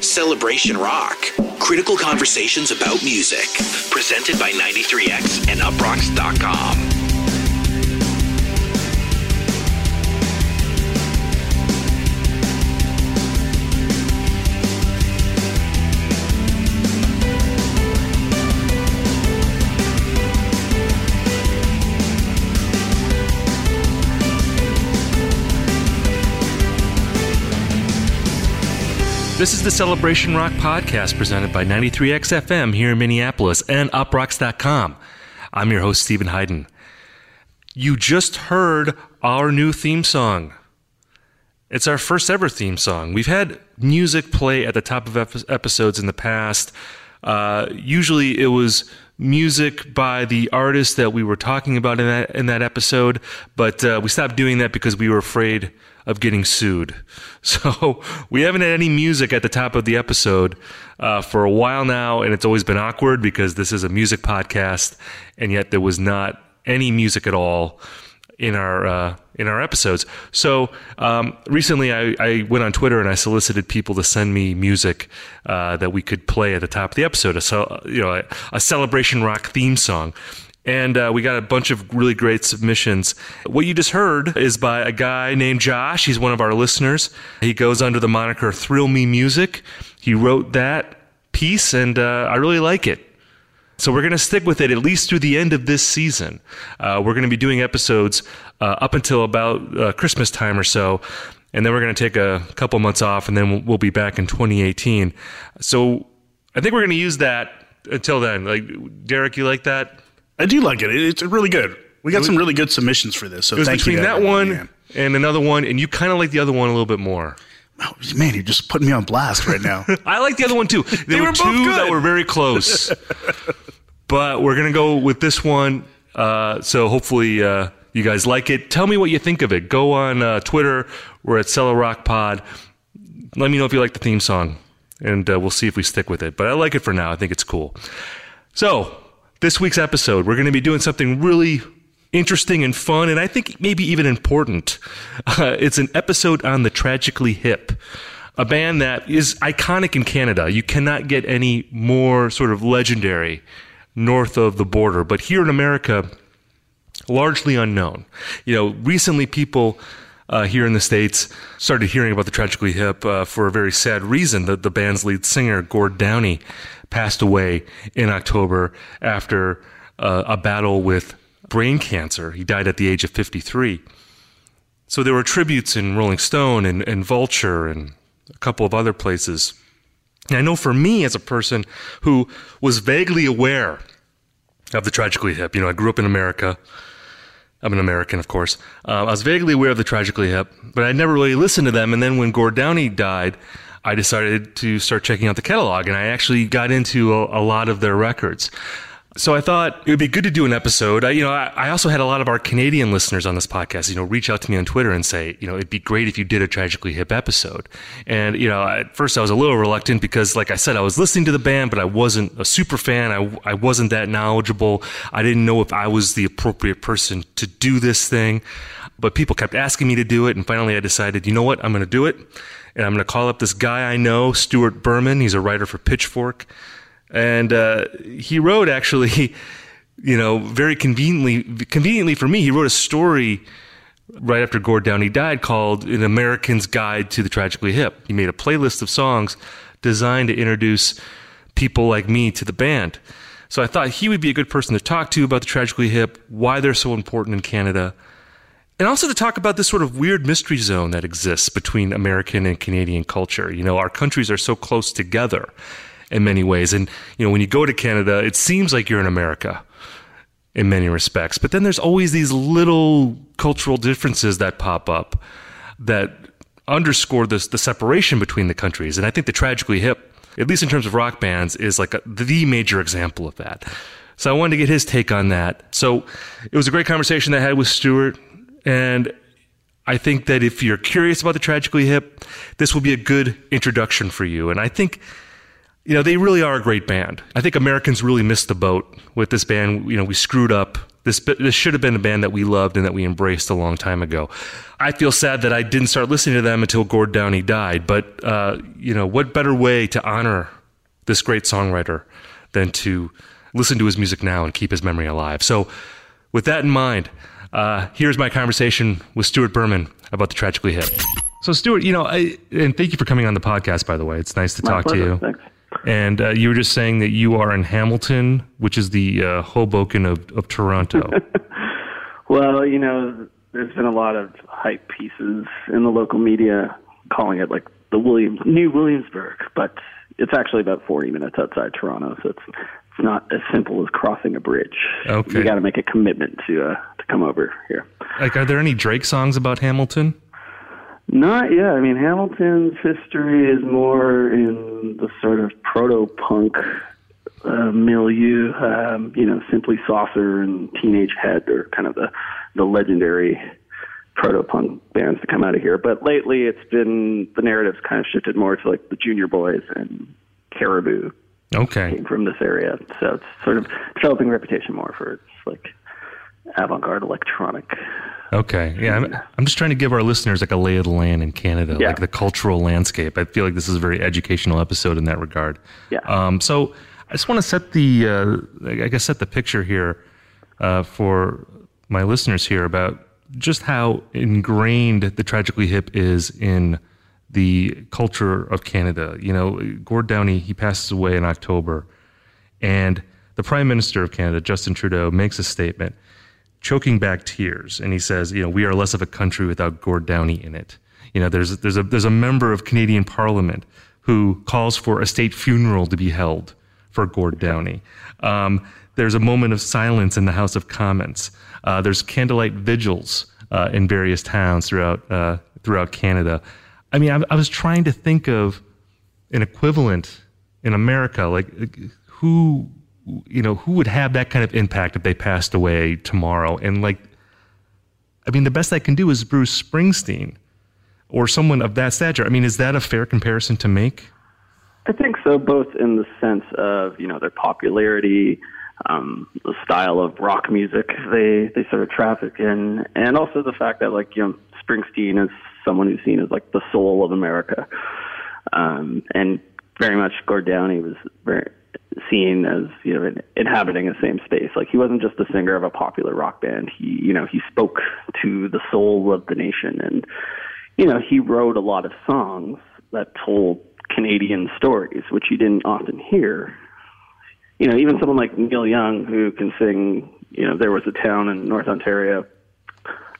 Celebration Rock. Critical conversations about music. Presented by 93X and uproxx.com. This is the Celebration Rock podcast presented by 93X FM here in Minneapolis and uproxx.com. I'm your host, Steven Hyden. You just heard our new theme song. It's our first ever theme song. We've had music play at the top of episodes in the past. Uh, usually it was music by the artist that we were talking about in that in that episode, but uh, we stopped doing that because we were afraid of getting sued. So we haven't had any music at the top of the episode uh, for a while now, and it's always been awkward because this is a music podcast, and yet there was not any music at all in our uh, in our episodes. So um, recently, I, I, went on Twitter and I solicited people to send me music uh, that we could play at the top of the episode. A you know a, a celebration rock theme song. And uh, we got a bunch of really great submissions. What you just heard is by a guy named Josh. He's one of our listeners. He goes under the moniker Thrill Me Music. He wrote that piece, and uh, I really like it. So we're going to stick with it at least through the end of this season. Uh, we're going to be doing episodes uh, up until about uh, Christmas time or so, and then we're going to take a couple months off, and then we'll, we'll be back in 2018. So I think we're going to use that until then. Like Derek, you like that? I do like it. It's really good. We got some really good submissions for this. So it was between that one and another one, and you kind of like the other one a little bit more. Oh, man, you're just putting me on blast right now. I like the other one too. There were, were two that were very close. but we're gonna go with this one. Uh, so hopefully uh, you guys like it. Tell me what you think of it. Go on uh, Twitter. We're at Cellar Rock Pod. Let me know if you like the theme song, and uh, we'll see if we stick with it. But I like it for now. I think it's cool. So this week's episode, we're going to be doing something really interesting and fun, and I think maybe even important. Uh, it's an episode on the Tragically Hip, a band that is iconic in Canada. You cannot get any more sort of legendary north of the border, but here in America, largely unknown. You know, recently people. Uh, here in the states, started hearing about the Tragically Hip uh, for a very sad reason. That the band's lead singer, Gord Downie, passed away in October after uh, a battle with brain cancer. He died at the age of 53. So there were tributes in Rolling Stone and, and Vulture and a couple of other places. And I know for me, as a person who was vaguely aware of the Tragically Hip, you know, I grew up in America. I'm an American, of course. Uh, I was vaguely aware of the Tragically Hip, but I'd never really listened to them. And then when Gord Downie died, I decided to start checking out the catalog, and I actually got into a, a lot of their records. So I thought it would be good to do an episode. I, you know, I, I, also had a lot of our Canadian listeners on this podcast, you know, reach out to me on Twitter and say, you know, it'd be great if you did a tragically hip episode. And you know, at first I was a little reluctant because, like I said, I was listening to the band, but I wasn't a super fan. I I wasn't that knowledgeable. I didn't know if I was the appropriate person to do this thing. But people kept asking me to do it, and finally I decided, you know what, I'm going to do it and I'm going to call up this guy I know, Stuart Berman. He's a writer for Pitchfork, and uh, he wrote actually, you know, very conveniently, conveniently for me, he wrote a story right after Gord Downie died called "An American's Guide to the Tragically Hip." He made a playlist of songs designed to introduce people like me to the band. So I thought he would be a good person to talk to about the Tragically Hip, why they're so important in Canada and also to talk about this sort of weird mystery zone that exists between American and Canadian culture. You know, our countries are so close together in many ways. And, you know, when you go to Canada, it seems like you're in America in many respects. But then there's always these little cultural differences that pop up that underscore this, the separation between the countries. And I think the Tragically Hip, at least in terms of rock bands, is like a, the major example of that. So I wanted to get his take on that. So it was a great conversation that I had with Stuart. And I think that if you're curious about the Tragically Hip, this will be a good introduction for you. And I think you know, they really are a great band. I think Americans really missed the boat with this band. You know, we screwed up. This, this should have been a band that we loved and that we embraced a long time ago. I feel sad that I didn't start listening to them until Gord Downie died. But, uh, you know, what better way to honor this great songwriter than to listen to his music now and keep his memory alive? So, with that in mind, uh, here's my conversation with Stuart Berman about the Tragically Hip. So, Stuart, you know, I, and thank you for coming on the podcast, by the way. It's nice to My talk pleasure. to you. Thanks. And uh, you were just saying that you are in Hamilton, which is the uh, Hoboken of, of Toronto. Well, you know, there's been a lot of hype pieces in the local media calling it like the Williams New Williamsburg, but it's actually about 40 minutes outside Toronto, so it's it's not as simple as crossing a bridge. Okay. You got to make a commitment to uh, to come over here. like, are there any Drake songs about Hamilton? Not yet. I mean, Hamilton's history is more in the sort of proto-punk uh, milieu. Um, you know, Simply Saucer and Teenage Head are kind of the the legendary proto-punk bands to come out of here. But lately, it's been the narrative's kind of shifted more to like the Junior Boys and Caribou Okay. came from this area. So it's sort of developing a reputation more for its like avant-garde electronic. Okay. Yeah. I'm, I'm just trying to give our listeners like a lay of the land in Canada, Yeah. like the cultural landscape. I feel like this is a very educational episode in that regard. Yeah. Um, so I just want to set the, uh, I guess, set the picture here uh, for my listeners here about just how ingrained the tragically hip is in the culture of Canada. You know, Gord Downie, he passes away in October, and the Prime Minister of Canada, Justin Trudeau, makes a statement choking back tears, and he says, "You know, we are less of a country without Gord Downie in it." You know, there's there's a there's a member of Canadian Parliament who calls for a state funeral to be held for Gord Downie. Um, there's a moment of silence in the House of Commons. Uh, there's candlelight vigils uh, in various towns throughout uh, throughout Canada. I mean, I, I was trying to think of an equivalent in America, like like, who you know who would have that kind of impact if they passed away tomorrow, and like, I mean, the best I can do is Bruce Springsteen or someone of that stature. I mean, is that a fair comparison to make? I think so, both in the sense of you know their popularity, um, the style of rock music they they sort of traffic in, and also the fact that like you know Springsteen is someone who's seen as like the soul of America, um, and very much Gord Downie was very seen as you know inhabiting the same space. Like he wasn't just the singer of a popular rock band. He you know he spoke to the soul of the nation, and you know he wrote a lot of songs that told Canadian stories, which you didn't often hear. You know, even someone like Neil Young, who can sing, you know, there was a town in North Ontario,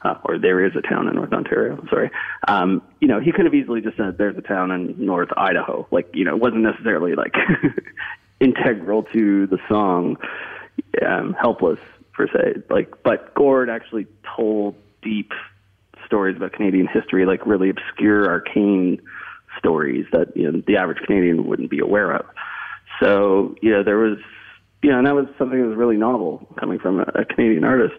uh, or there is a town in North Ontario. Sorry, um, you know, he could have easily just said there's a town in North Idaho. Like, you know, it wasn't necessarily like integral to the song, um, helpless per se. Like, but Gord actually told deep stories about Canadian history, like really obscure, arcane stories that you know the average Canadian wouldn't be aware of. So you know there was, you know, and that was something that was really novel coming from a, a Canadian artist.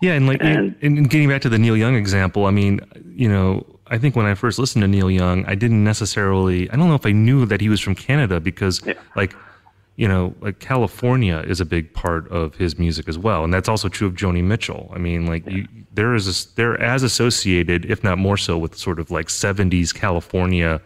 Yeah, and like, and, And- and getting back to the Neil Young example, I mean, you know, I think when I first listened to Neil Young, I didn't necessarily, I don't know if I knew that he was from Canada because, Yeah. like, you know, like California is a big part of his music as well, and that's also true of Joni Mitchell. I mean, like, you, there is a, they're as associated, if not more so, with sort of like '70s California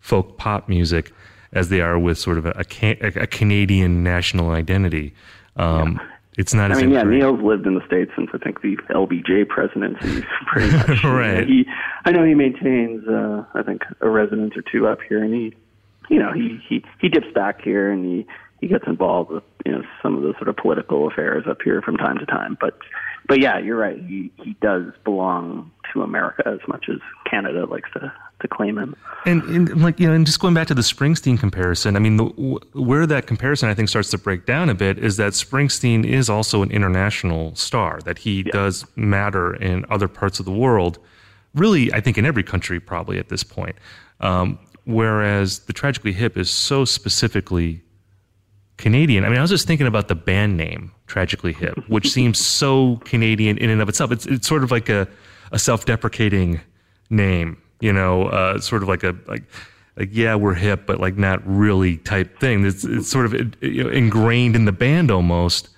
folk pop music as they are with sort of a, a, a Canadian national identity. Um, It's not as I mean, yeah. Neil's lived in the states since I think the LBJ presidency, pretty much. Right. He, I know he maintains, uh, I think, a residence or two up here, and he, you know, he he he dips back here and he he gets involved with you know some of the sort of political affairs up here from time to time. But but yeah, you're right. He he does belong to America as much as Canada likes to to claim him. And, and like you know, and just going back to the Springsteen comparison, I mean, the, where that comparison I think starts to break down a bit is that Springsteen is also an international star. That he does matter in other parts of the world. Really, I think in every country probably at this point. Um, whereas the Tragically Hip is so specifically Canadian. I mean, I was just thinking about the band name, Tragically Hip, which seems so Canadian in and of itself. It's it's sort of like a, a self-deprecating name, you know, uh, sort of like a like like yeah we're hip but like not really type thing it's, it's sort of you know, ingrained in the band almost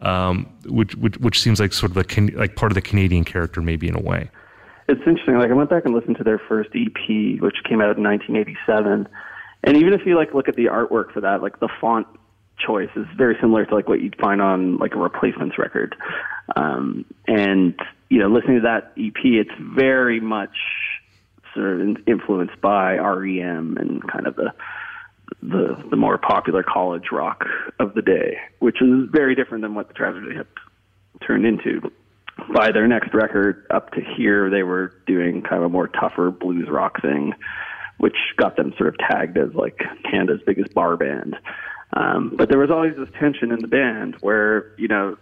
um, which, which which seems like sort of a like part of the Canadian character maybe in a way it's interesting like I went back and listened to their first EP which came out in 1987 and even if you like look at the artwork for that like the font choice is very similar to like what you'd find on like a replacements record um, and you know listening to that EP it's very much sort of influenced by REM and kind of the the the more popular college rock of the day, which is very different than what the Tragically Hip turned into. By their next record, up to here, they were doing kind of a more tougher blues rock thing, which got them sort of tagged as like Canada's biggest bar band. Um, but there was always this tension in the band where you know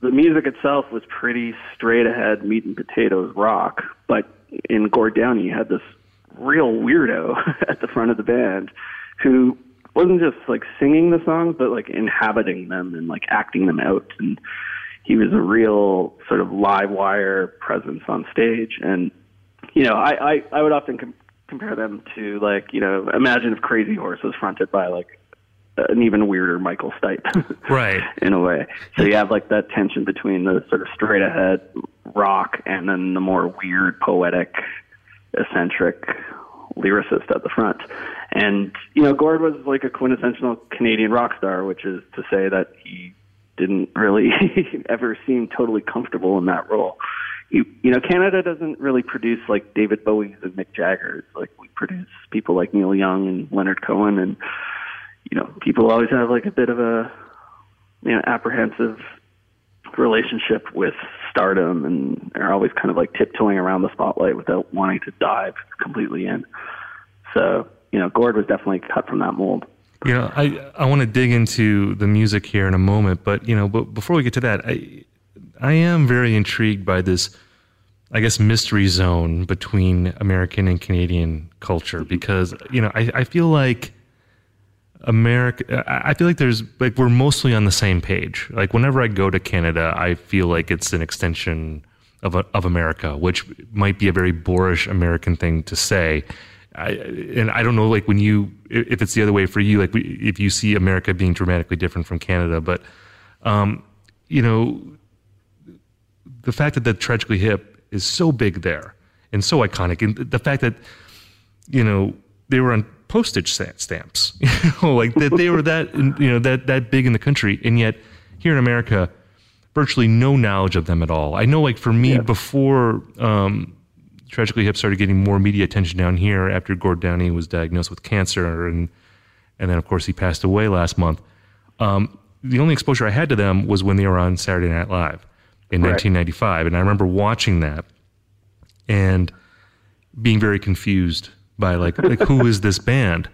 the music itself was pretty straight ahead meat and potatoes rock, but in Gord Downie, you had this real weirdo at the front of the band who wasn't just like singing the songs, but like inhabiting them and like acting them out. And he was a real sort of live wire presence on stage. And, you know, I, I, I would often com- compare them to like, you know, imagine if Crazy Horse was fronted by like an even weirder Michael Stipe. right. In a way. So you have like that tension between the sort of straight ahead rock and then the more weird, poetic, eccentric lyricist at the front. And, you know, Gord was like a quintessential Canadian rock star, which is to say that he didn't really ever seem totally comfortable in that role. You, you know, Canada doesn't really produce like David Bowie's and Mick Jagger's. Like we produce people like Neil Young and Leonard Cohen, and you know, people always have like a bit of a you know apprehensive relationship with stardom and are always kind of like tiptoeing around the spotlight without wanting to dive completely in. So, you know, Gord was definitely cut from that mold. You know, I I want to dig into the music here in a moment, but you know, but before we get to that, I I am very intrigued by this I guess mystery zone between American and Canadian culture mm-hmm. because you know I, I feel like America, I feel like there's like we're mostly on the same page. Like whenever I go to Canada, I feel like it's an extension of of America, which might be a very boorish American thing to say. I, and I don't know, like when you, if it's the other way for you, like if you see America being dramatically different from Canada, but, um, you know, the fact that the Tragically Hip is so big there and so iconic, and the fact that, you know, they were on postage stamps. You know, like that they were that you know that that big in the country, and yet here in America, virtually no knowledge of them at all. I know, like for me, yeah. before um, Tragically Hip started getting more media attention down here after Gord Downie was diagnosed with cancer, and and then of course he passed away last month. Um, the only exposure I had to them was when they were on Saturday Night Live in right. 1995, and I remember watching that and being very confused by like like who is this band?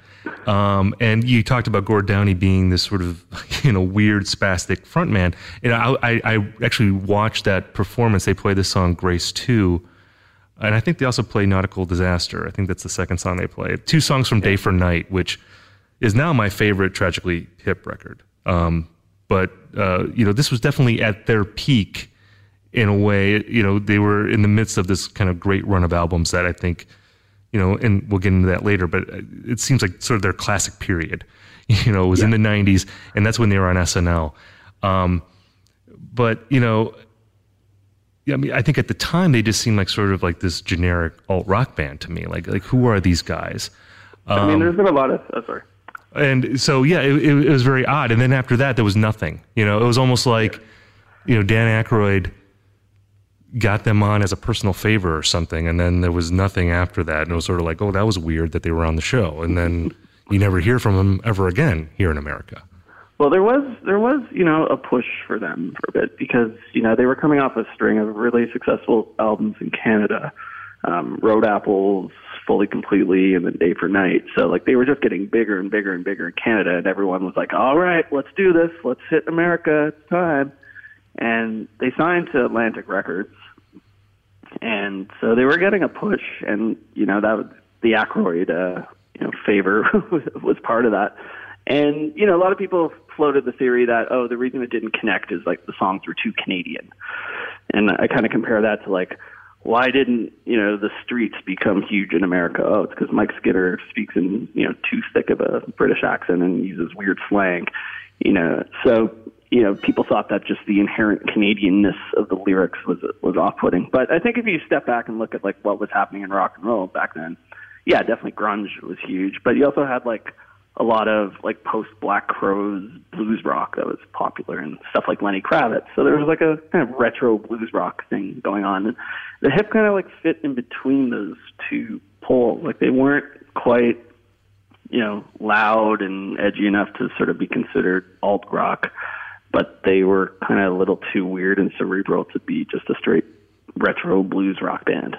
Um, and you talked about Gord Downie being this sort of you know weird spastic frontman. And I, I, I actually watched that performance. They play this song Grace Too, and I think they also play Nautical Disaster. I think that's the second song they play. Two songs from Day for Night, which is now my favorite Tragically Hip record. Um, but uh, you know this was definitely at their peak in a way. You know they were in the midst of this kind of great run of albums that I think you know, and we'll get into that later, but it seems like sort of their classic period, you know, it was yeah. in the 90s, and that's when they were on SNL. Um, but, you know, I mean, I think at the time they just seemed like sort of like this generic alt rock band to me. Like, like who are these guys? Um, I mean, there's been a lot of. Oh, sorry. And so, yeah, it, it, it, was very odd. And then after that, there was nothing. You know, it was almost like, you know, Dan Aykroyd got them on as a personal favor or something, and then there was nothing after that, and it was sort of like, oh, that was weird that they were on the show, and then you never hear from them ever again here in America. Well, there was there was you know a push for them for a bit because you know they were coming off a string of really successful albums in Canada, um, Road Apples, Fully Completely, and then Day for Night. So like they were just getting bigger and bigger and bigger in Canada, and everyone was like, "All right, let's do this. Let's hit America. It's time." And they signed to Atlantic Records, and so they were getting a push, and you know that was the Aykroyd uh, you know favor was part of that. And you know, a lot of people floated the theory that oh, the reason it didn't connect is like the songs were too Canadian, and I kind of compare that to like why didn't you know the streets become huge in America? Oh, it's because Mike Skinner speaks in you know too thick of a British accent and uses weird slang. You know, so you know people thought that just the inherent Canadianness of the lyrics was was off-putting. But I think if you step back and look at like what was happening in rock and roll back then, yeah, definitely grunge was huge. But you also had like a lot of like post Black Crowes blues rock that was popular and stuff like Lenny Kravitz. So there was like a kind of retro blues rock thing going on. And the hip kind of like fit in between those two poles. Like they weren't quite, you know, loud and edgy enough to sort of be considered alt rock, but they were kind of a little too weird and cerebral to be just a straight retro blues rock band.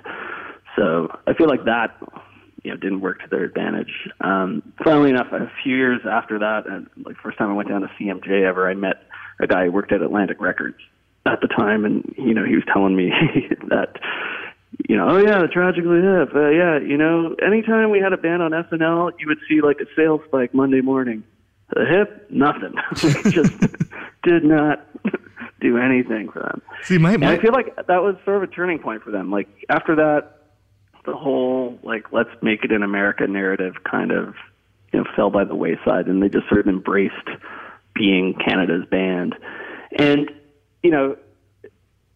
So I feel like that you know didn't work to their advantage. Um, funnily enough, a few years after that, and like first time I went down to CMJ ever, I met a guy who worked at Atlantic Records at the time, and you know he was telling me that you know, oh yeah, tragically hip, uh, yeah, you know, anytime we had a band on SNL, you would see like a sales spike Monday morning. The hip, nothing, just did not do anything for them. See, my, my... I feel like that was sort of a turning point for them. Like after that, the whole like let's make it in America narrative kind of you know fell by the wayside, and they just sort of embraced being Canada's band. And you know,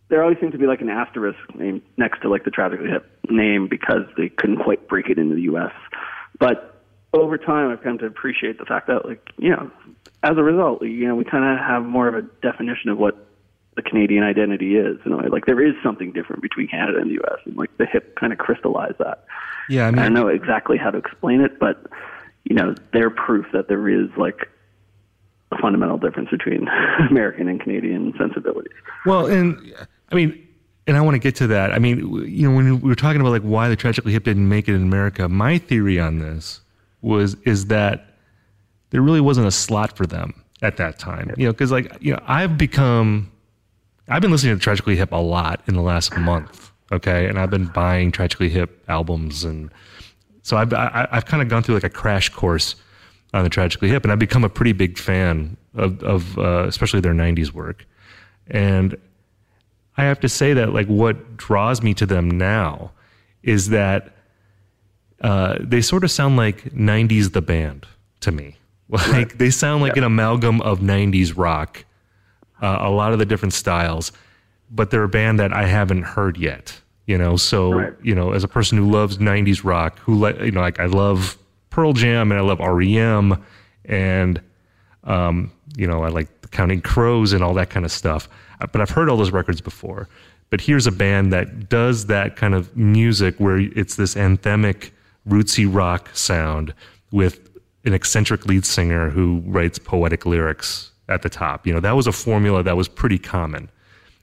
there always seemed to be like an asterisk name next to like the Tragically Hip name because they couldn't quite break it into the U.S. But over time, I've come to appreciate the fact that like you know, as a result, you know, we kind of have more of a definition of what the Canadian identity is. You know, like there is something different between Canada and the U.S. and like the hip kind of crystallized that. Yeah, I mean, I don't know exactly how to explain it, but you know, they're proof that there is like a fundamental difference between American and Canadian sensibilities. Well, and I mean. And I want to get to that. I mean, you know, when we were talking about like why the tragically hip didn't make it in America, my theory on this was is that there really wasn't a slot for them at that time. You know, because like you know, I've become I've been listening to Tragically Hip a lot in the last month. Okay, and I've been buying Tragically Hip albums, and so I've I, I've kind of gone through like a crash course on the Tragically Hip, and I've become a pretty big fan of of uh, especially their '90s work. And I have to say that like what draws me to them now is that uh, they sort of sound like '90s the band to me. Like right. they sound like an amalgam of '90s rock uh, a lot of the different styles, but they're a band that I haven't heard yet. You know, so right. you know, as a person who loves '90s rock, who like you know, like I love Pearl Jam and I love REM, and um, you know, I like Counting Crows and all that kind of stuff. Uh, but I've heard all those records before. But here's a band that does that kind of music where it's this anthemic, rootsy rock sound with an eccentric lead singer who writes poetic lyrics at the top. You know, that was a formula that was pretty common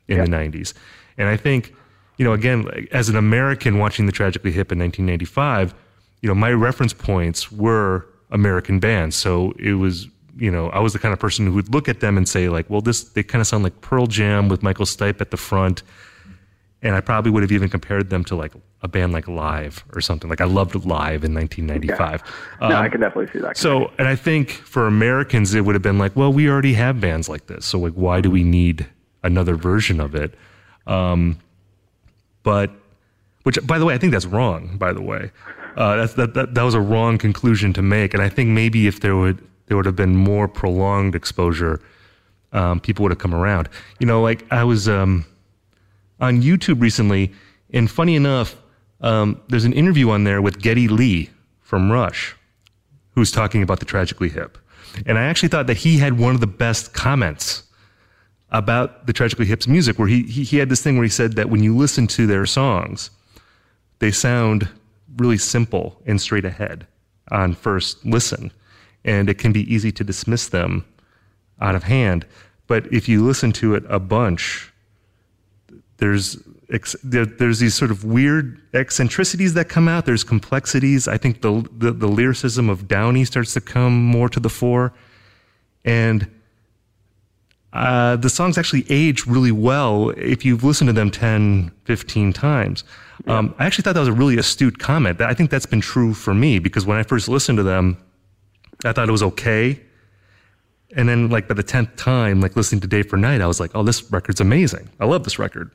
in yeah. the 90s. And I think, you know, again, as an American watching the Tragically Hip in 1995, you know, my reference points were American bands. So it was, you know, I was the kind of person who would look at them and say, like, well, this, they kind of sound like Pearl Jam with Michael Stipe at the front. And I probably would have even compared them to like a band like Live or something. Like I loved Live in 1995. Yeah. No, um, I can definitely see that. So, and I think for Americans, it would have been like, well, we already have bands like this. So, like, why do we need another version of it? Um, but, which, by the way, I think that's wrong. By the way, uh, that's that, that that was a wrong conclusion to make. And I think maybe if there would there would have been more prolonged exposure, um, people would have come around. You know, like I was um, on YouTube recently, and funny enough um, there's an interview on there with Geddy Lee from Rush, who's talking about the Tragically Hip. And I actually thought that he had one of the best comments about the Tragically Hip's music, where he, he, he had this thing where he said that when you listen to their songs, they sound really simple and straight ahead on first listen. And it can be easy to dismiss them out of hand. But if you listen to it a bunch, there's there, there's these sort of weird eccentricities that come out. There's complexities. I think the, the, the lyricism of Downie starts to come more to the fore, and uh, the songs actually age really well if you've listened to them 10, 15 times. Yeah. Um, I actually thought that was a really astute comment. I think that's been true for me because when I first listened to them, I thought it was okay. And then, like by the tenth time, like listening to Day for Night, I was like, "Oh, this record's amazing! I love this record."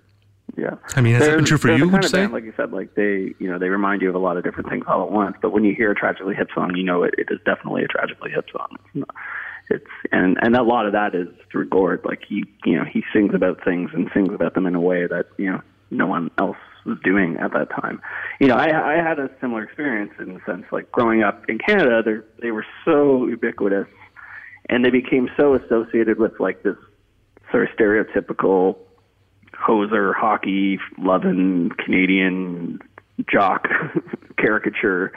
Yeah. I mean, has that been true for you? Kind would you of say? band, like you said, like they, you know, they remind you of a lot of different things all at once. But when you hear a tragically hip song, you know it, it is definitely a tragically hip song. It's, not, it's and and a lot of that is through Gord. Like he, you know, he sings about things and sings about them in a way that you know no one else was doing at that time. You know, I, I had a similar experience in the sense like growing up in Canada, they they were so ubiquitous, and they became so associated with like this sort of stereotypical hoser hockey loving Canadian jock caricature.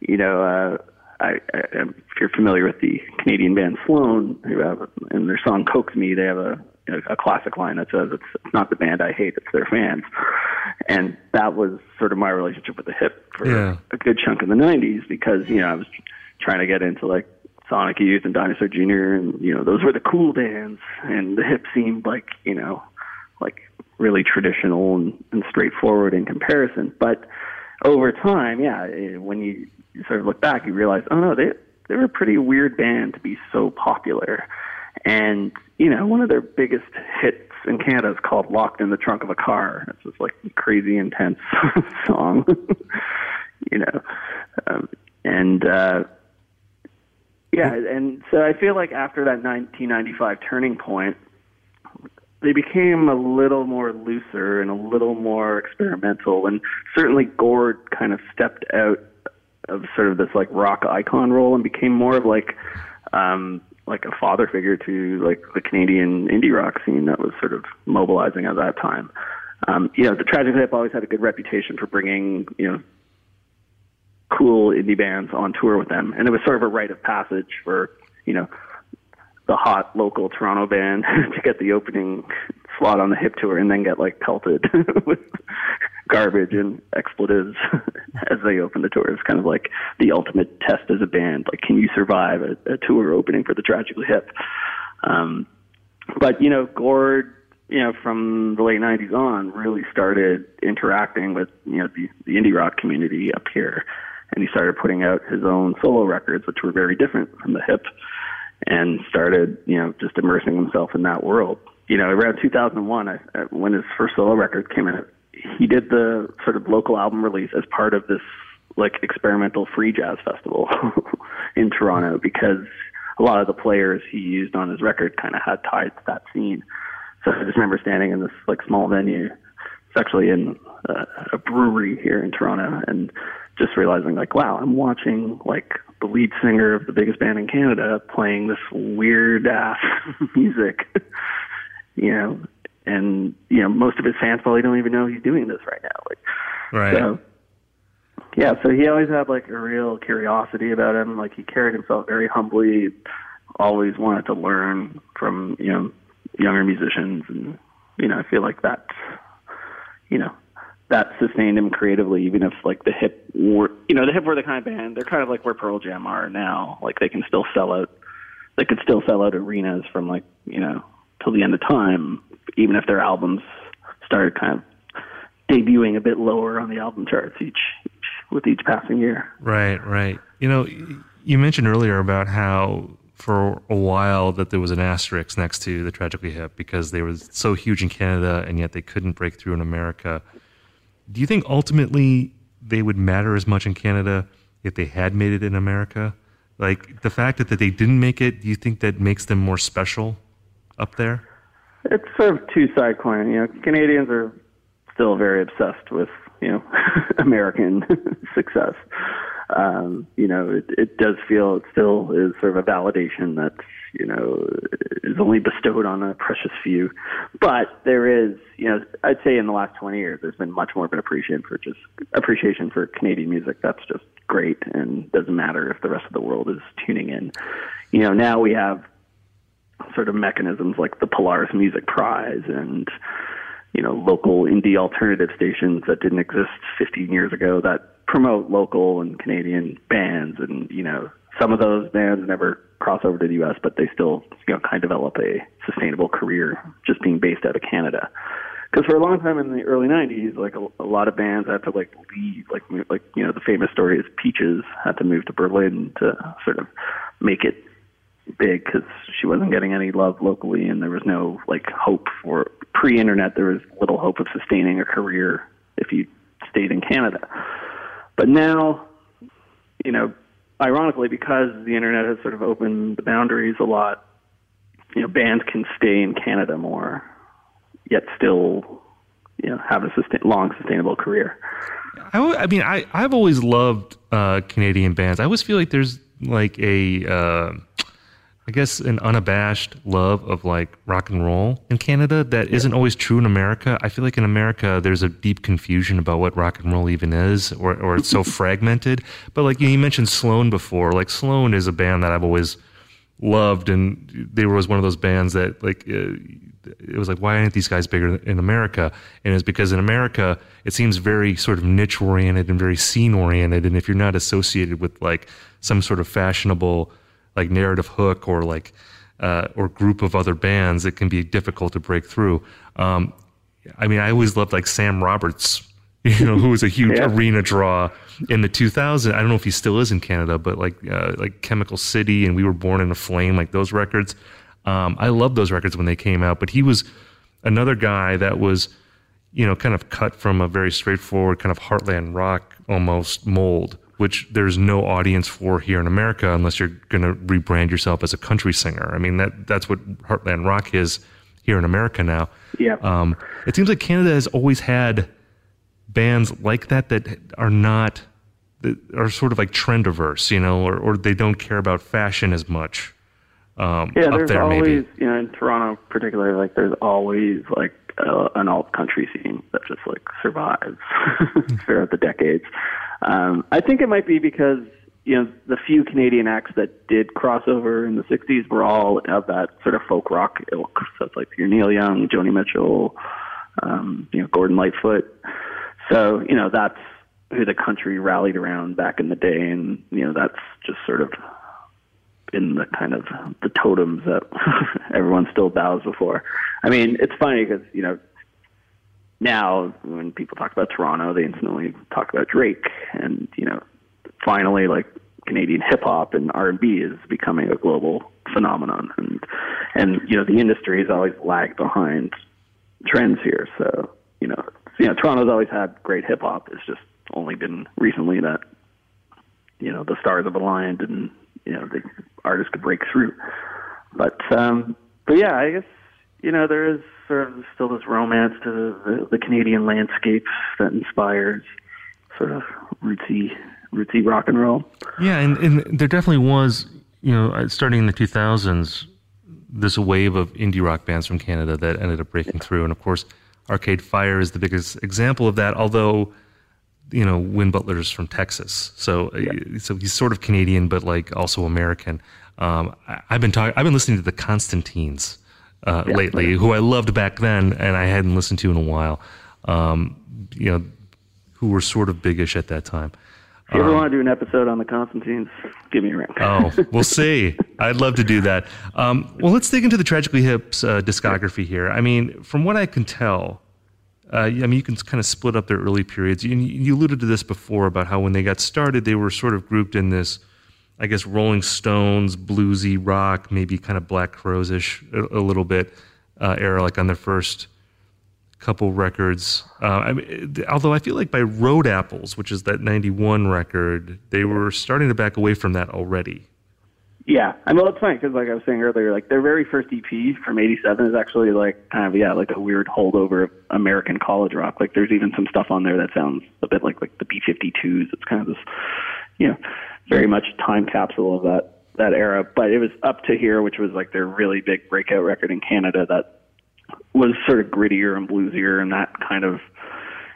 You know, uh, I, I, if you're familiar with the Canadian band Sloan, who have in their song "Coax Me," they have a a classic line that says it's, it's not the band I hate, it's their fans. And that was sort of my relationship with the hip for Yeah. a good chunk of the 90s because, you know, I was trying to get into like Sonic Youth and Dinosaur Jr. and, you know, those were the cool bands. And the hip seemed like, you know, like really traditional and, and straightforward in comparison. But over time, yeah, eh, when you, sort of look back, you realize, oh no, they they were a pretty weird band to be so popular. And you know, one of their biggest hits in Canada is called "Locked in the Trunk of a Car." It's this like crazy intense song, you know, um, and uh, yeah, and so I feel like after that 1995 turning point, they became a little more looser and a little more experimental, and certainly Gord kind of stepped out of sort of this like rock icon role and became more of like um like a father figure to like the Canadian indie rock scene that was sort of mobilizing at that time. Um, you know, the Tragic Hip always had a good reputation for bringing, you know, cool indie bands on tour with them. And it was sort of a rite of passage for, you know, the hot local Toronto band to get the opening slot on the hip tour and then get like pelted with garbage and expletives as they open the tour. It's kind of like the ultimate test as a band. Like, can you survive a, a tour opening for the Tragically Hip? Um, but you know, Gord, you know, from the late '90s on, really started interacting with you know the, the indie rock community up here, and he started putting out his own solo records, which were very different from the hip, and started you know just immersing himself in that world. You know, around 2001, I, uh, when his first solo record came out, he did the sort of local album release as part of this like experimental free jazz festival in Toronto because a lot of the players he used on his record kind of had ties to that scene. So I just remember standing in this like small venue, it's actually in a, a brewery here in Toronto, and just realizing like, wow, I'm watching like the lead singer of the biggest band in Canada playing this weird ass music, you know, and you know most of his fans probably don't even know he's doing this right now. Like, Right. so, yeah, so he always had like a real curiosity about him. Like he carried himself very humbly, always wanted to learn from, you know, younger musicians and you know, I feel like that you know, that sustained him creatively even if like the hip were you know, the hip were the kind of band they're kind of like where Pearl Jam are now. Like they can still sell out they could still sell out arenas from like, you know, till the end of time, even if their albums started kind of debuting a bit lower on the album charts each, each with each passing year. Right, right. You know, you mentioned earlier about how for a while that there was an asterisk next to the Tragically Hip because they were so huge in Canada and yet they couldn't break through in America. Do you think ultimately they would matter as much in Canada if they had made it in America? Like the fact that, that they didn't make it, do you think that makes them more special up there? It's sort of two side coin. You know, Canadians are still very obsessed with you know American success. Um, you know, it, it does feel it still is sort of a validation that you know is only bestowed on a precious few. But there is, you know, I'd say in the last 20 years, there's been much more of an appreciation for just appreciation for Canadian music. That's just great, and doesn't matter if the rest of the world is tuning in. You know, now we have sort of mechanisms like the Polaris Music Prize and you know local indie alternative stations that didn't exist 15 years ago that promote local and Canadian bands and you know some of those bands never cross over to the US but they still you know kind of develop a sustainable career just being based out of Canada because for a long time in the early 90s like a, a lot of bands had to like leave like like you know the famous story is Peaches had to move to Berlin to sort of make it big because she wasn't getting any love locally, and there was no like hope for pre-internet, there was little hope of sustaining a career if you stayed in Canada. But now, you know, ironically, because the internet has sort of opened the boundaries a lot, you know, bands can stay in Canada more, yet still, you know, have a sustain, long, sustainable career. I, mean, I, I've always loved uh, Canadian bands. I always feel like there's like a, uh, I guess, an unabashed love of like rock and roll in Canada that yeah. not always true in America. I feel like in America, there's a deep confusion about what rock and roll even is, or, or it's so fragmented. But like you, know, you mentioned Sloan before, like Sloan is a band that I've always loved, and they were was one of those bands that like uh, it was like, why aren't these guys bigger in America? And it's because in America, it seems very sort of niche oriented and very scene oriented, and if you're not associated with like some sort of fashionable like narrative hook or like uh, or group of other bands, it can be difficult to break through. Um, I mean, I always loved like Sam Roberts, you know, who was a huge yeah. arena draw in the 2000s. I don't know if he still is in Canada, but like uh, like Chemical City and We Were Born in a Flame, like those records. Um, I loved those records when they came out. But he was another guy that was, you know, kind of cut from a very straightforward kind of heartland rock almost mold which there's no audience for here in America unless you're going to rebrand yourself as a country singer. I mean, that that's what Heartland Rock is here in America now. Yeah. Um, it seems like Canada has always had bands like that that are not that are sort of like trend averse, you know, or, or they don't care about fashion as much. Um, yeah, there's there, always, maybe. you know, in Toronto particularly, like there's always like uh, an alt country scene that just like survives throughout the decades. Um, I think it might be because you know the few Canadian acts that did cross over in the '60s were all of that sort of folk rock ilk. So it's like your Neil Young, Joni Mitchell, um, you know Gordon Lightfoot. So you know that's who the country rallied around back in the day, and you know that's just sort of in the kind of the totems that everyone still bows before. I mean, it's funny because you know now when people talk about Toronto, they instantly talk about Drake, and you know, finally, like Canadian hip hop and R and B is becoming a global phenomenon, and and you know, the industry has always lagged behind trends here. So you know, you know, Toronto's always had great hip hop. It's just only been recently that you know the stars have aligned and you know the artist could break through. But um, but yeah, I guess you know there is sort of still this romance to the, the, Canadian landscape that inspires sort of rootsy rootsy rock and roll. Yeah, and, and there definitely was, you know, uh, starting in the 2000s, this wave of indie rock bands from Canada that ended up breaking through. And of course, Arcade Fire is the biggest example of that, although, you know, Win Butler's from Texas. So, uh, yeah. so he's sort of Canadian, but like also American. Um, I, have been talking, I've been listening to the Constantines uh, yeah. lately, who I loved back then and I hadn't listened to in a while. Um, you know, who were sort of biggish at that time. If you ever um, want to do an episode on the Constantines, give me a ring. oh, we'll see. I'd love to do that. Um, well, let's dig into the Tragically Hip's uh, discography here. I mean, from what I can tell, uh, I mean, you can kind of split up their early periods. You, you alluded to this before about how when they got started, they were sort of grouped in this I guess Rolling Stones, bluesy rock, maybe kind of Black Crowes-ish a, a little bit uh, era, like on their first couple records. Uh, I mean, although I feel like by Road Apples, which is that '91 record, they were starting to back away from that already. Yeah, I mean, it's funny because, like I was saying earlier, like their very first EP from '87 is actually like kind of yeah, like a weird holdover of American college rock. Like there's even some stuff on there that sounds a bit like like the B-52s. It's kind of this, you know, very much time capsule of that that era. But it was up to here, which was like their really big breakout record in Canada that was sort of grittier and bluesier and that kind of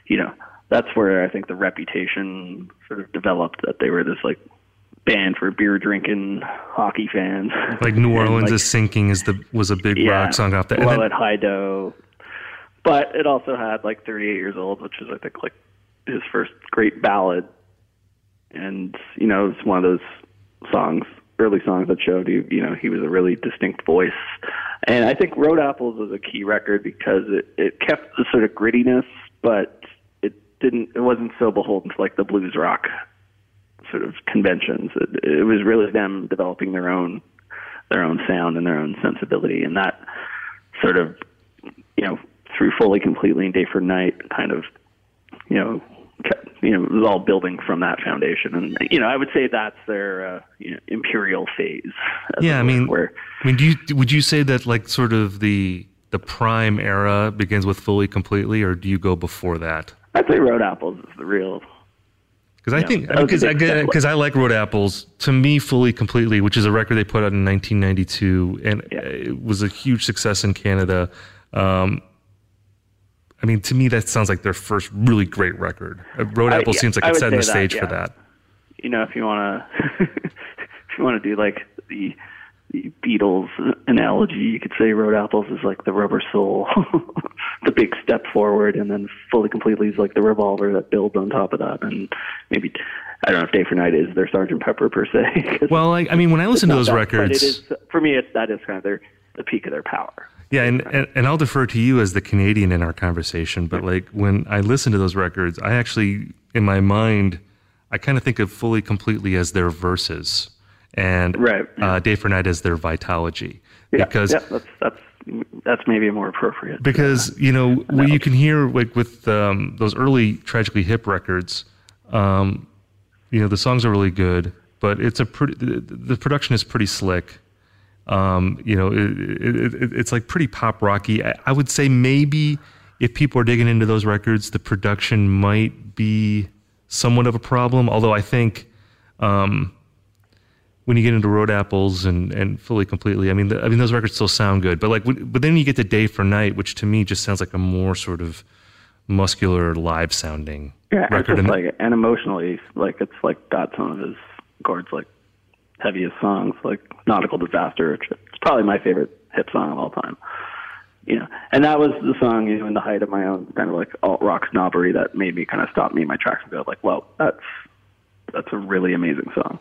you know that's where I think the reputation sort of developed that they were this like band for beer drinking hockey fans. Like New Orleans like, is sinking is the was a big yeah, rock song off that. Blow at High Dough, but it also had like 38 years old, which is I think like his first great ballad and you know it's one of those songs early songs that showed you you know he was a really distinct voice and i think road apples was a key record because it it kept the sort of grittiness but it didn't it wasn't so beholden to like the blues rock sort of conventions it, it was really them developing their own their own sound and their own sensibility and that sort of you know through fully, completely, and day for night, kind of, you know, kept, you know, it was all building from that foundation, and you know, I would say that's their uh, you know, imperial phase. Yeah, I mean, where, I mean, do you would you say that like sort of the the prime era begins with fully, completely, or do you go before that? I'd say Road Apples is the real. Because I think because I because I like Road Apples. To me, fully, completely, which is a record they put out in 1992, and yeah. it was a huge success in Canada. Um, I mean, to me, that sounds like their first really great record. Uh, Road Apple yeah, seems like it's setting the stage that, yeah. for that. You know, if you want to, if you want to do like the Beatles analogy, you could say Road Apples is like the Rubber Soul, the big step forward, and then fully completely is like the revolver that builds on top of that. And maybe I don't know if Day for Night is their Sergeant Pepper per se. well, I, I mean, when I listen to those that, records, it is for me. It's that is kind of their the peak of their power. Yeah, and, and, and I'll defer to you as the Canadian in our conversation, but like when I listen to those records, I actually, in my mind, I kind of think of fully completely as their Vs. and right. uh, Day for Night as their Vitalogy. Yeah, because yeah, that's, that's that's maybe more appropriate. Because you know what you can hear like with um, those early tragically hip records, um, you know the songs are really good, but it's a pretty the, the production is pretty slick um, you know, it, it, it's like pretty pop rocky. I, I, would say maybe if people are digging into those records, the production might be somewhat of a problem. Although I think um, when you get into Road Apples and, and fully completely, I mean, the, I mean those records still sound good. But like, but then you get to Day for Night, which to me just sounds like a more sort of muscular, live sounding yeah, record. And, like, and emotionally, like it's like got some of his chords like heaviest songs, like Nautical Disaster, which is probably my favorite hip song of all time. You know, and that was the song, you know, in the height of my own kind of like alt rock snobbery that made me kind of stop me in my tracks and go like, well, that's that's a really amazing song.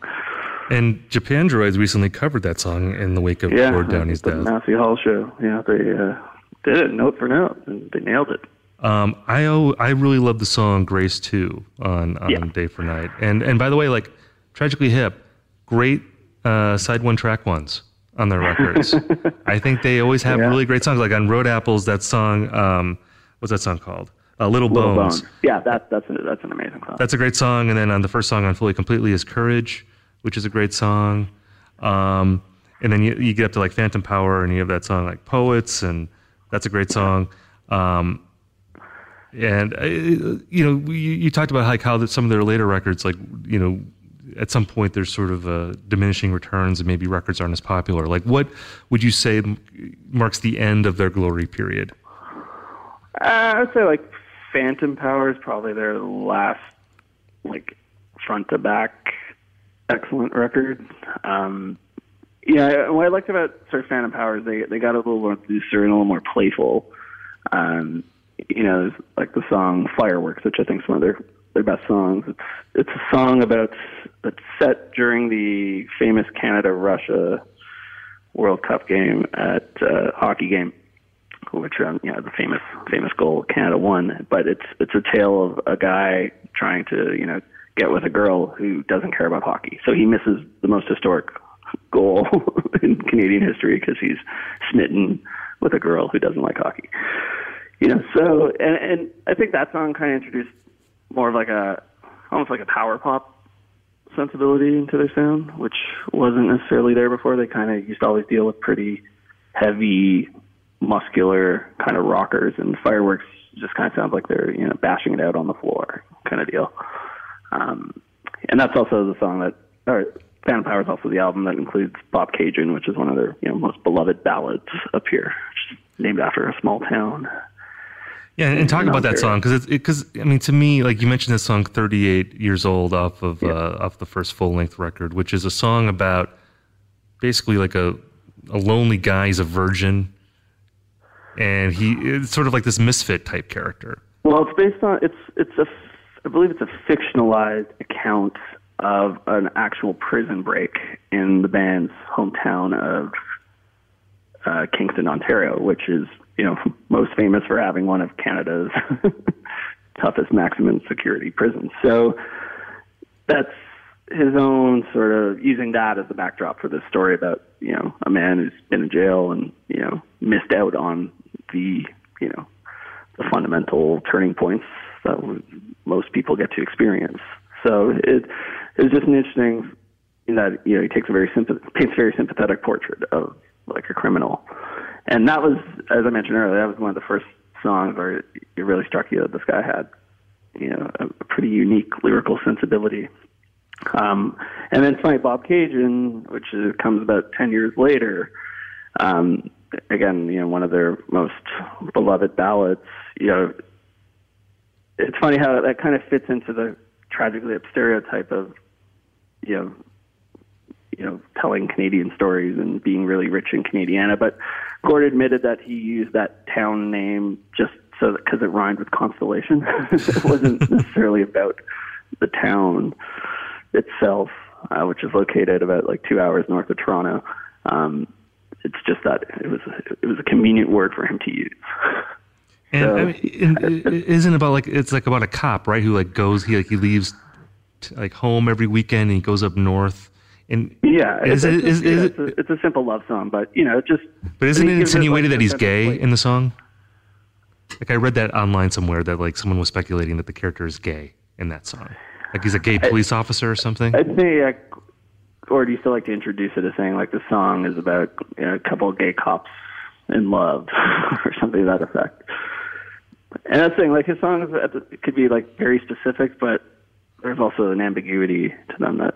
And Japandroids recently covered that song in the wake of yeah, Gord Downie's death. Massey Hall show. Yeah, they uh, did it note for note, and they nailed it. Um, I I really love the song Grace Too on on yeah. Day for Night. And and by the way, like Tragically Hip, great uh, side one track ones on their records. I think they always have yeah. really great songs. Like on Road Apples, that song, um, what's that song called? Uh, Little, Little Bones. Bone. Yeah, that, that's, a, that's an amazing song. That's a great song. And then on the first song on Fully Completely is Courage, which is a great song. Um, and then you, you get up to like Phantom Power and you have that song like Poets, and that's a great song. Um, and uh, you know, you, you talked about like how that some of their later records, like you know, at some point there's sort of a diminishing returns and maybe records aren't as popular. Like, what would you say marks the end of their glory period? Uh, I'd say like Phantom Power is probably their last like front to back excellent record. Um, yeah, what I liked about of Phantom Power is they they got a little more looser and a little more playful. Um, you know, like the song Fireworks, which I think is one of their their best songs. It's it's a song about that's set during the famous Canada Russia World Cup game at uh, hockey game, which um, you know the famous famous goal Canada won. But it's it's a tale of a guy trying to you know get with a girl who doesn't care about hockey. So he misses the most historic goal in Canadian history because he's smitten with a girl who doesn't like hockey. You know, so and and I think that song kind of introduced more of like a almost like a power pop sensibility into their sound, which wasn't necessarily there before. They kind of used to always deal with pretty heavy, muscular kind of rockers, and Fireworks just kind of sounds like they're you know bashing it out on the floor kind of deal. Um, and that's also the song that, or Phantom Power is also the album that includes Bobcaygeon, which is one of their you know most beloved ballads up here, named after a small town. Yeah, and, talk about that song because it's because I mean to me like you mentioned this song 38 years old off of yeah. uh, off the first full length record, which is a song about basically like a a lonely guy, he's a virgin, and he it's sort of like this misfit type character. Well, it's based on it's it's a I believe it's a fictionalized account of an actual prison break in the band's hometown of uh, Kingston, Ontario, which is you know, most famous for having one of Canada's toughest maximum security prisons. So that's his own sort of using that as the backdrop for this story about, you know, a man who's been in jail and, you know, missed out on the, you know, the fundamental turning points that most people get to experience. So it it's just an interesting in that you know he takes a very sympath- paints a very sympathetic portrait of like a criminal, and that was as I mentioned earlier that was one of the first songs where it really struck you that this guy had you know a, pretty unique lyrical sensibility. Um, and then it's Bobcaygeon, which is, comes about ten years later. Um, again, you know, one of their most beloved ballads. You know, it's funny how that kind of fits into the tragically hip stereotype of, you know, you know, telling Canadian stories and being really rich in Canadiana. But Gord admitted that he used that town name just so because it rhymed with constellation. it wasn't necessarily about the town itself, uh, which is located about like two hours north of Toronto. Um, it's just that it was it was a convenient word for him to use. And so, I mean, it isn't about like it's like about a cop, right? Who like goes he like he leaves t- like home every weekend and he goes up north. And yeah, is it's, it, is, is, it's, a, it's a simple love song, but you know, it just. But isn't it insinuated like, that he's gay like, in the song? Like I read that online somewhere that like someone was speculating that the character is gay in that song. Like he's a gay police I, officer or something. I'd say, uh, or do you still like to introduce it as saying like the song is about you know, a couple of gay cops in love or something to that effect? And that's the thing, like his songs could be like very specific, but there's also an ambiguity to them that,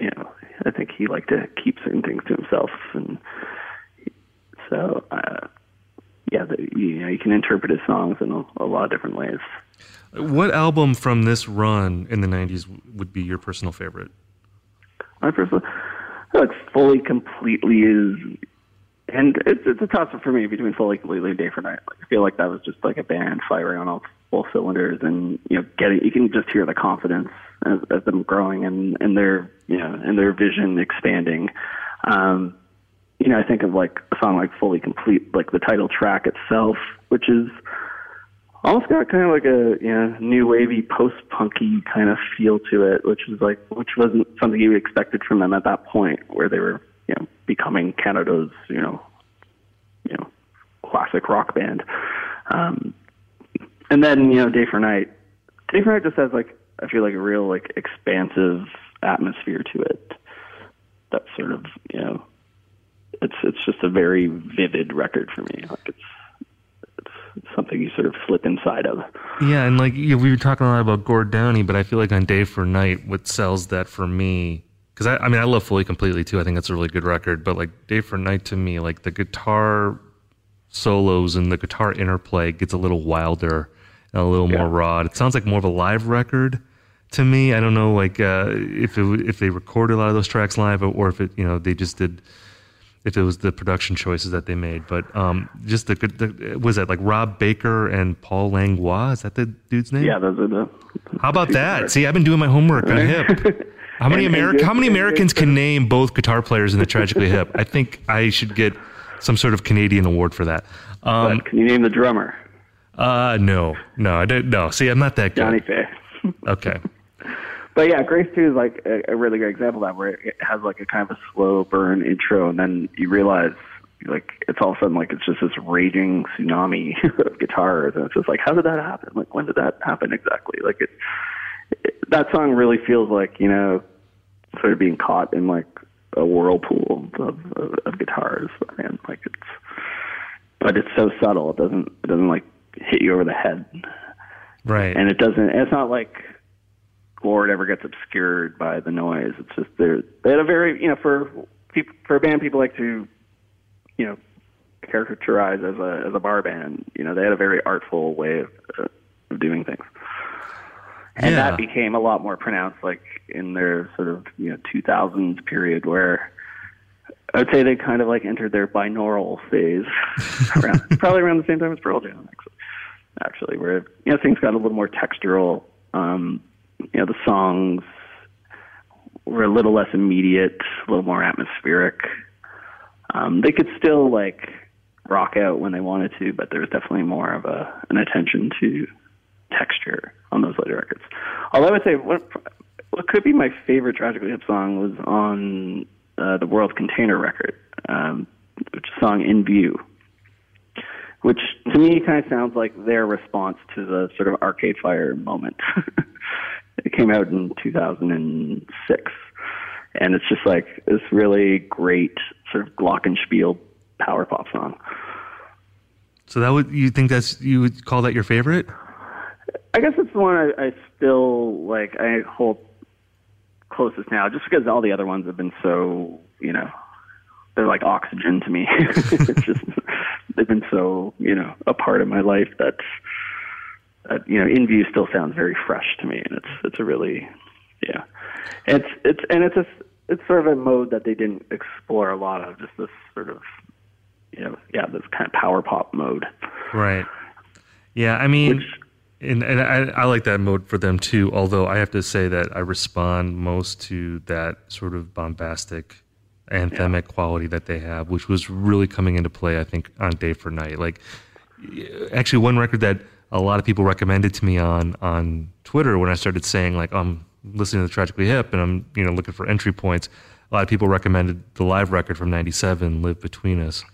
you know, I think he liked to keep certain things to himself, and so uh, yeah, the, you know, you can interpret his songs in a, a lot of different ways. What album from this run in the '90s would be your personal favorite? My personal, like fully, completely is and it's it's a toss up for me between fully completely day for night. Like, I feel like that was just like a band firing on all full cylinders, and you know, getting you can just hear the confidence as, as them growing and and their you know and their vision expanding. Um, you know, I think of like a song like Fully Complete, like the title track itself, which is almost got kind of like a you know new wavy post punky kind of feel to it, which is like which wasn't something you expected from them at that point, where they were you know, becoming Canada's, you know, you know, classic rock band. Um, and then, you know, Day for Night. Day for Night just has like I feel like a real like expansive atmosphere to it. That sort of, you know, it's it's just a very vivid record for me. Like it's it's something you sort of slip inside of. Yeah, and like you know, we were talking a lot about Gord Downie, but I feel like on Day for Night, what sells that for me because I, I mean I love Fully Completely too. I think that's a really good record. But like Day for Night to me, like the guitar solos and the guitar interplay gets a little wilder and a little yeah. more raw. It sounds like more of a live record to me. I don't know like uh, if it, if they recorded a lot of those tracks live or if it you know they just did if it was the production choices that they made. But um, just the, the was that like Rob Baker and Paul Langlois? Is that the dude's name? Yeah, those are the. How about that? See, I've been doing my homework on hip. How many American? How many Americans can name both guitar players in the Tragically Hip? I think I should get some sort of Canadian award for that. Um, can you name the drummer? Uh, no, no, I don't. No, see, I'm not that good. Johnny Fay. okay. But yeah, Grace Too is like a, a really great example of that, where it has like a kind of a slow burn intro, and then you realize like it's all of a sudden like it's just this raging tsunami of guitars, and it's just like, how did that happen? Like, when did that happen exactly? Like it, it that song really feels like you know sort of being caught in like a whirlpool of, of, of guitars, and like it's, but it's so subtle. It doesn't it doesn't like hit you over the head, right? And it doesn't. It's not like Gord ever gets obscured by the noise. It's just they're they had a very you know for people for a band people like to you know characterize as a as a bar band. You know they had a very artful way of, uh, of doing things and yeah. that became a lot more pronounced like in their sort of you know 2000s period where I'd say they kind of like entered their binaural phase around probably around the same time as Pearl Jam actually actually where you know things got a little more textural um you know the songs were a little less immediate a little more atmospheric um they could still like rock out when they wanted to but there was definitely more of a an attention to texture on those later records. Although I would say what what could be my favorite Tragically Hip song was on uh, the World Container record, um, which song "In View," which to me kind of sounds like their response to the sort of Arcade Fire moment. it came out in 2006, and it's just like this really great sort of glockenspiel power pop song. So that would you think that's you would call that your favorite? I guess it's the one I, I still like. I hold closest now, just because all the other ones have been so you know they're like oxygen to me. it's just they've been so you know a part of my life that that you know in view still sounds very fresh to me, and it's it's a really yeah, it's it's and it's a it's sort of a mode that they didn't explore a lot of, just this sort of you know yeah this kind of power pop mode. Right. Yeah, I mean. Which, and, and I, I, like that mode for them too. Although I have to say that I respond most to that sort of bombastic anthemic yeah. quality that they have, which was really coming into play, I think, on Day for Night. Like, actually, one record that a lot of people recommended to me on on Twitter when I started saying like I'm listening to the Tragically Hip and I'm you know looking for entry points. A lot of people recommended the live record from '97, "Live Between Us,"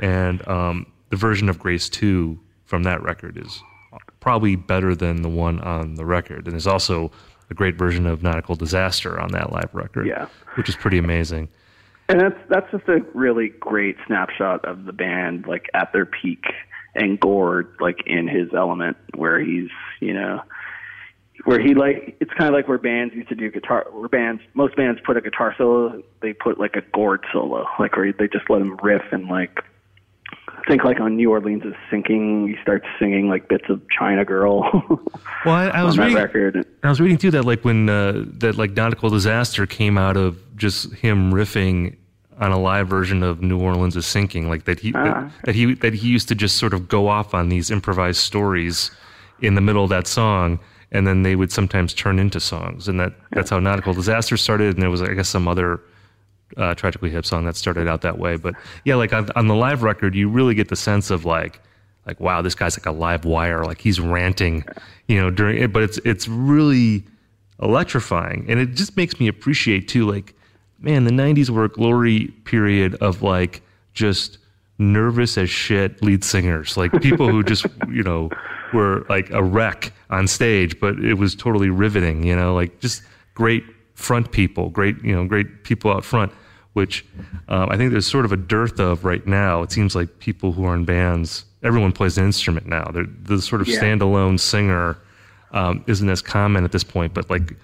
and um, the version of Grace Too from that record is probably better than the one on the record, and there's also a great version of Nautical Disaster on that live record, yeah. which is pretty amazing and that's that's just a really great snapshot of the band like at their peak and Gord like in his element where he's you know where he like it's kind of like where bands used to do guitar where bands most bands put a guitar solo they put like a Gord solo like where they just let him riff and like think like on New Orleans is sinking. He starts singing like bits of China Girl well I, I was reading record. I was reading too that like when uh, that like Nautical Disaster came out of just him riffing on a live version of New Orleans is sinking, like that he that, that, he that he used to just sort of go off on these improvised stories in the middle of that song, and then they would sometimes turn into songs, and that that's how Nautical Disaster started, and there was I guess some other uh, tragically hip song that started out that way, but yeah, like on, on the live record, you really get the sense of like like wow, this guy's like a live wire, like he's ranting, you know, during it, but it's it's really electrifying, and it just makes me appreciate too, like man, the 90s were a glory period of like just nervous as shit lead singers, like people who just, you know, were like a wreck on stage, but it was totally riveting, you know, like just great front people, great, you know, great people out front, which um, I think there's sort of a dearth of right now. It seems like people who are in bands, everyone plays an instrument now. They're, the sort of yeah. standalone singer um, isn't as common at this point, but like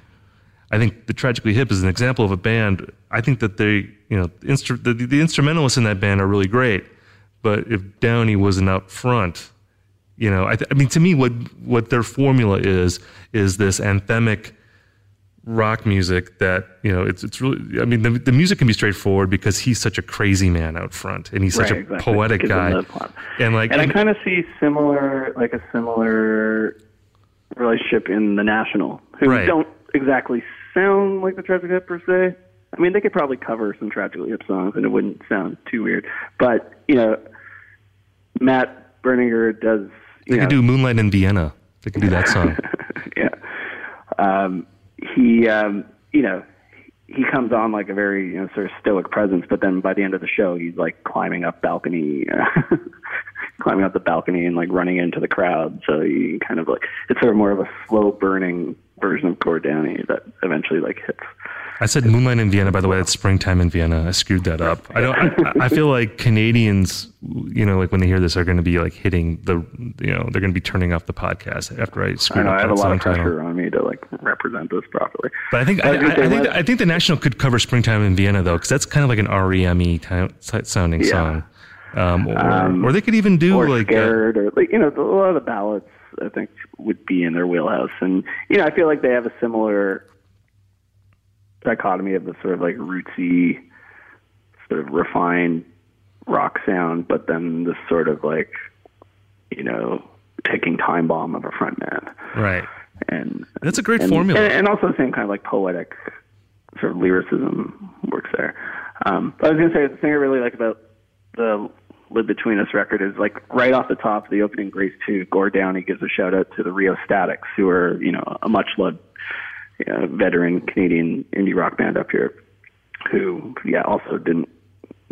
I think the Tragically Hip is an example of a band. I think that they, you know, instru- the, the instrumentalists in that band are really great. But if Downie wasn't up front, you know, I, th- I mean, to me, what what their formula is is this anthemic rock music that you know it's it's really. I mean, the the music can be straightforward because he's such a crazy man out front, and he's such right, a exactly. poetic guy. And like, and, and I kind of see similar, like a similar relationship in the National, who right. don't exactly sound like the Tragic Hip per se. I mean, they could probably cover some Tragically Hip songs and it wouldn't sound too weird. But you know, Matt Berninger does. They could do Moonlight in Vienna. They could do that song. yeah. Um, he, um, you know, he comes on like a very you know sort of stoic presence, but then by the end of the show, he's like climbing up balcony, climbing up the balcony and like running into the crowd. So he kind of like it's sort of more of a slow burning version of Gord Downie that eventually like hits. I said Moonlight in Vienna. By the way, it's springtime in Vienna. I screwed that up. I don't. I, I, feel like Canadians, you know, like when they hear this, are going to be like hitting the, you know, they're going to be turning off the podcast after I screw up. I have a lot of pressure title. on me to like represent this properly. But I think I, I, I think I think the National could cover springtime in Vienna though, because that's kind of like an REM sounding yeah. song. Um, or, um, or they could even do like scared or like you know a lot of the ballads I think would be in their wheelhouse. And you know, I feel like they have a similar dichotomy of the sort of like rootsy, sort of refined rock sound, but then this sort of like, you know, ticking time bomb of a front man. Right. And that's a great and, formula. And, and, also the same kind of like poetic sort of lyricism works there. Um, I was going to say the thing I really like about the Live Between Us record is like right off the top of the opening Grace Too, Gord Downie gives a shout out to the Rheostatics, who are, you know, a much loved uh, veteran Canadian indie rock band up here, who, yeah, also didn't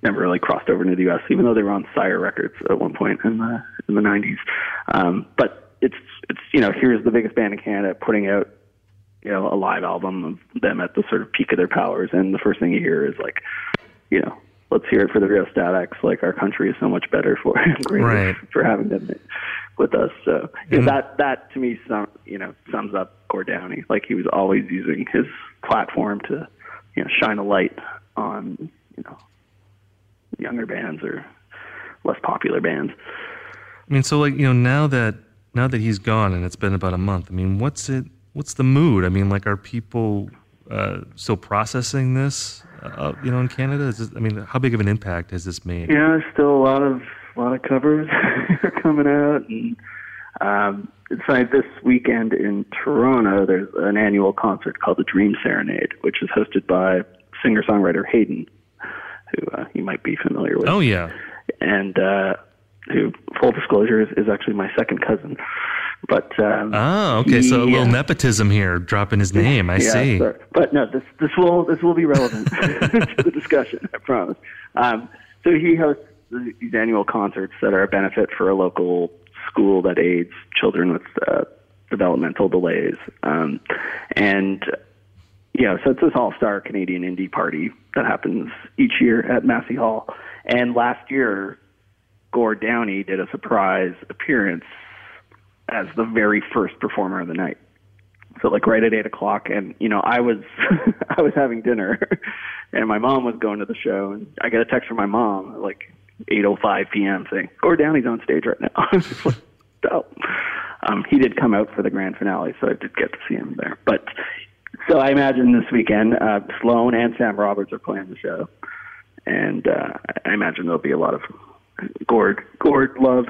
never really crossed over into the U.S., even though they were on Sire Records at one point in the in the '90s. Um, but it's it's you know here's the biggest band in Canada putting out you know a live album of them at the sort of peak of their powers, and the first thing you hear is like, you know, let's hear it for the Rheostatics. Like our country is so much better for right. for having them with us. So you know, that that to me, sum, you know, sums up Gord Downie. Like he was always using his platform to you know shine a light on you know younger bands or less popular bands. I mean, so like you know now that now that he's gone and it's been about a month. I mean, what's it? What's the mood? I mean, like, are people uh, still processing this? Uh, you know, in Canada, Is this, I mean, how big of an impact has this made? Yeah, there's still a lot of a lot of covers are coming out, and um, it's like this weekend in Toronto. There's an annual concert called the Dream Serenade, which is hosted by singer-songwriter Hayden, who uh, you might be familiar with. Oh yeah, and uh, who, full disclosure, is, is actually my second cousin. But um, oh, okay, so a little nepotism here, dropping his name. I yeah, see. Sorry. But no, this this will this will be relevant to the discussion. I promise. Um, so he hosts these annual concerts that are a benefit for a local school that aids children with uh, developmental delays, um, and you know, so it's this all-star Canadian indie party that happens each year at Massey Hall. And last year, Gord Downie did a surprise appearance as the very first performer of the night. So like right at eight o'clock, and you know I was I was having dinner, and my mom was going to the show, and I get a text from my mom at like eight oh five p.m. saying Gord Downie's on stage right now. like, oh. Um, he did come out for the grand finale, so I did get to see him there. But so I imagine this weekend, uh, Sloan and Sam Roberts are playing the show, and uh, I imagine there'll be a lot of Gord Gord love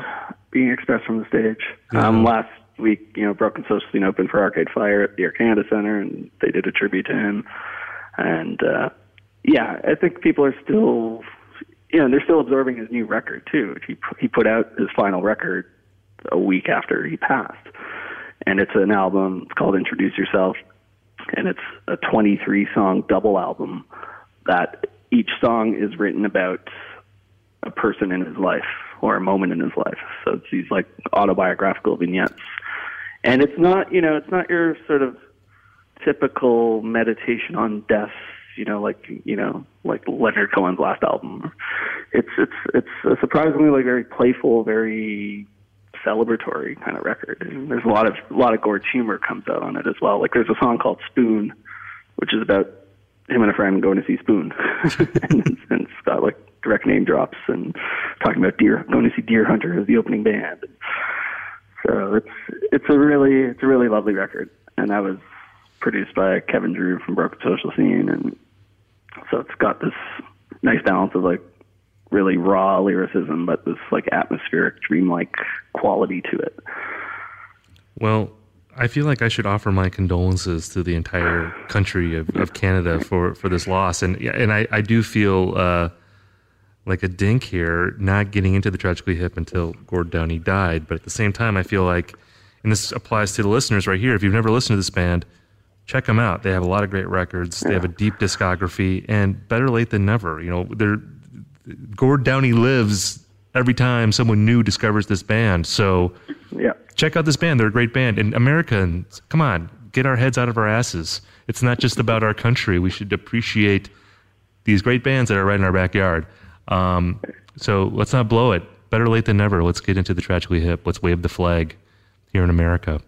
being expressed from the stage. Yeah. Um, last week, you know, Broken Social Scene opened for Arcade Fire at the Canada Center, and they did a tribute to him. And uh, yeah, I think people are still, you know, they're still absorbing his new record too. He he put out his final record a week after he passed, and it's an album. It's called Introduce Yourself, and it's a 23 song double album that each song is written about a person in his life or a moment in his life. So it's these like autobiographical vignettes. And it's not, you know, it's not your sort of typical meditation on death, you know, like, you know, like Leonard Cohen's last album. It's it's it's a surprisingly like very playful, very celebratory kind of record. And there's a lot of a lot of Gord's humor comes out on it as well. Like there's a song called Spoon, which is about him and a friend going to see Spoon, and, and it's got like direct name drops and talking about deer going to see Deerhunter as the opening band. So it's it's a really it's a really lovely record, and that was produced by Kevin Drew from Broken Social Scene, and so it's got this nice balance of like really raw lyricism, but this like atmospheric, dreamlike quality to it. Well, I feel like I should offer my condolences to the entire country of, of Canada for, for this loss, and and I, I do feel uh, like a dink here, not getting into the tragically hip until Gord Downie died. But at the same time, I feel like, and this applies to the listeners right here. If you've never listened to this band, check them out. They have a lot of great records. They have a deep discography, and better late than never. You know, they're Gord Downie lives every time someone new discovers this band. So, yeah, check out this band. They're a great band. And Americans, come on, get our heads out of our asses. It's not just about our country. We should appreciate these great bands that are right in our backyard. Um, so let's not blow it. Better late than never. Let's get into the tragically hip. Let's wave the flag here in America.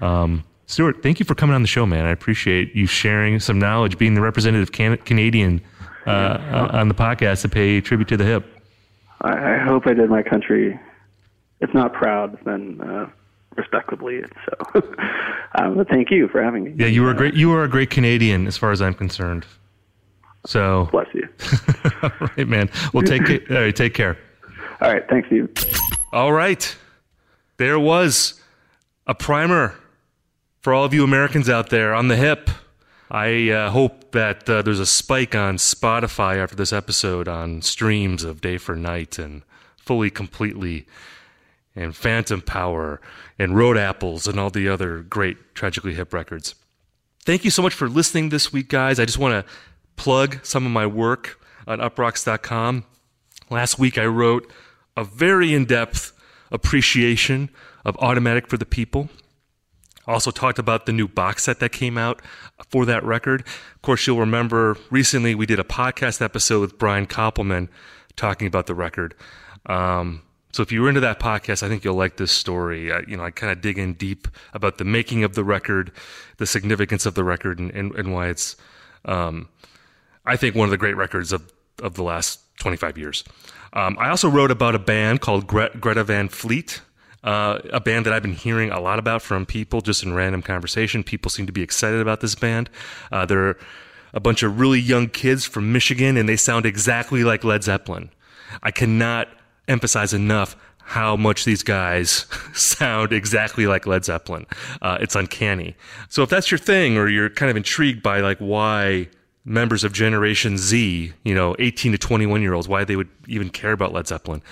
Um, Stuart, thank you for coming on the show, man. I appreciate you sharing some knowledge, being the representative can- Canadian uh, on the podcast to pay tribute to the hip. I, I hope I did my country, if not proud, then uh, respectably. So, um, but thank you for having me. Yeah, you were a great. You were a great Canadian, as far as I'm concerned. So bless you. all right, man. Well, take it. All right, take care. All right, thanks, you. All right, there was a primer for all of you Americans out there on the hip. I uh, hope that uh, there's a spike on Spotify after this episode on streams of Day for Night and Fully Completely and Phantom Power and Road Apples and all the other great Tragically Hip records. Thank you so much for listening this week, guys. I just want to plug some of my work. on uproxx.com. Last week, I wrote a very in depth appreciation of Automatic for the People. Also talked about the new box set that came out for that record. Of course, you'll remember recently we did a podcast episode with Brian Koppelman talking about the record. Um, so if you were into that podcast, I think you'll like this story. I, you know, I kind of dig in deep about the making of the record, the significance of the record, and, and, and why it's, um, I think, one of the great records of, of the last 25 years. Um, I also wrote about a band called Gre- Greta Van Fleet. Uh, a band that I've been hearing a lot about from people just in random conversation. People seem to be excited about this band. Uh, they're a bunch of really young kids from Michigan, and they sound exactly like Led Zeppelin. I cannot emphasize enough how much these guys sound exactly like Led Zeppelin. Uh, it's uncanny. So if that's your thing, or you're kind of intrigued by like why members of Generation Z, you know, 18 to 21 year olds, why they would even care about Led Zeppelin,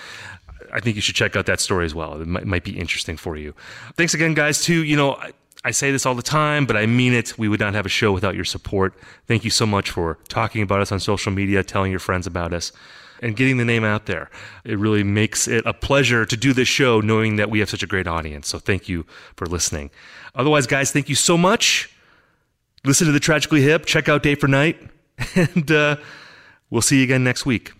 I think you should check out that story as well. It might, might be interesting for you. Thanks again, guys, too. You know, I, I say this all the time, but I mean it. We would not have a show without your support. Thank you so much for talking about us on social media, telling your friends about us, and getting the name out there. It really makes it a pleasure to do this show knowing that we have such a great audience. So thank you for listening. Otherwise, guys, thank you so much. Listen to the Tragically Hip, check out Day for Night, and uh, we'll see you again next week.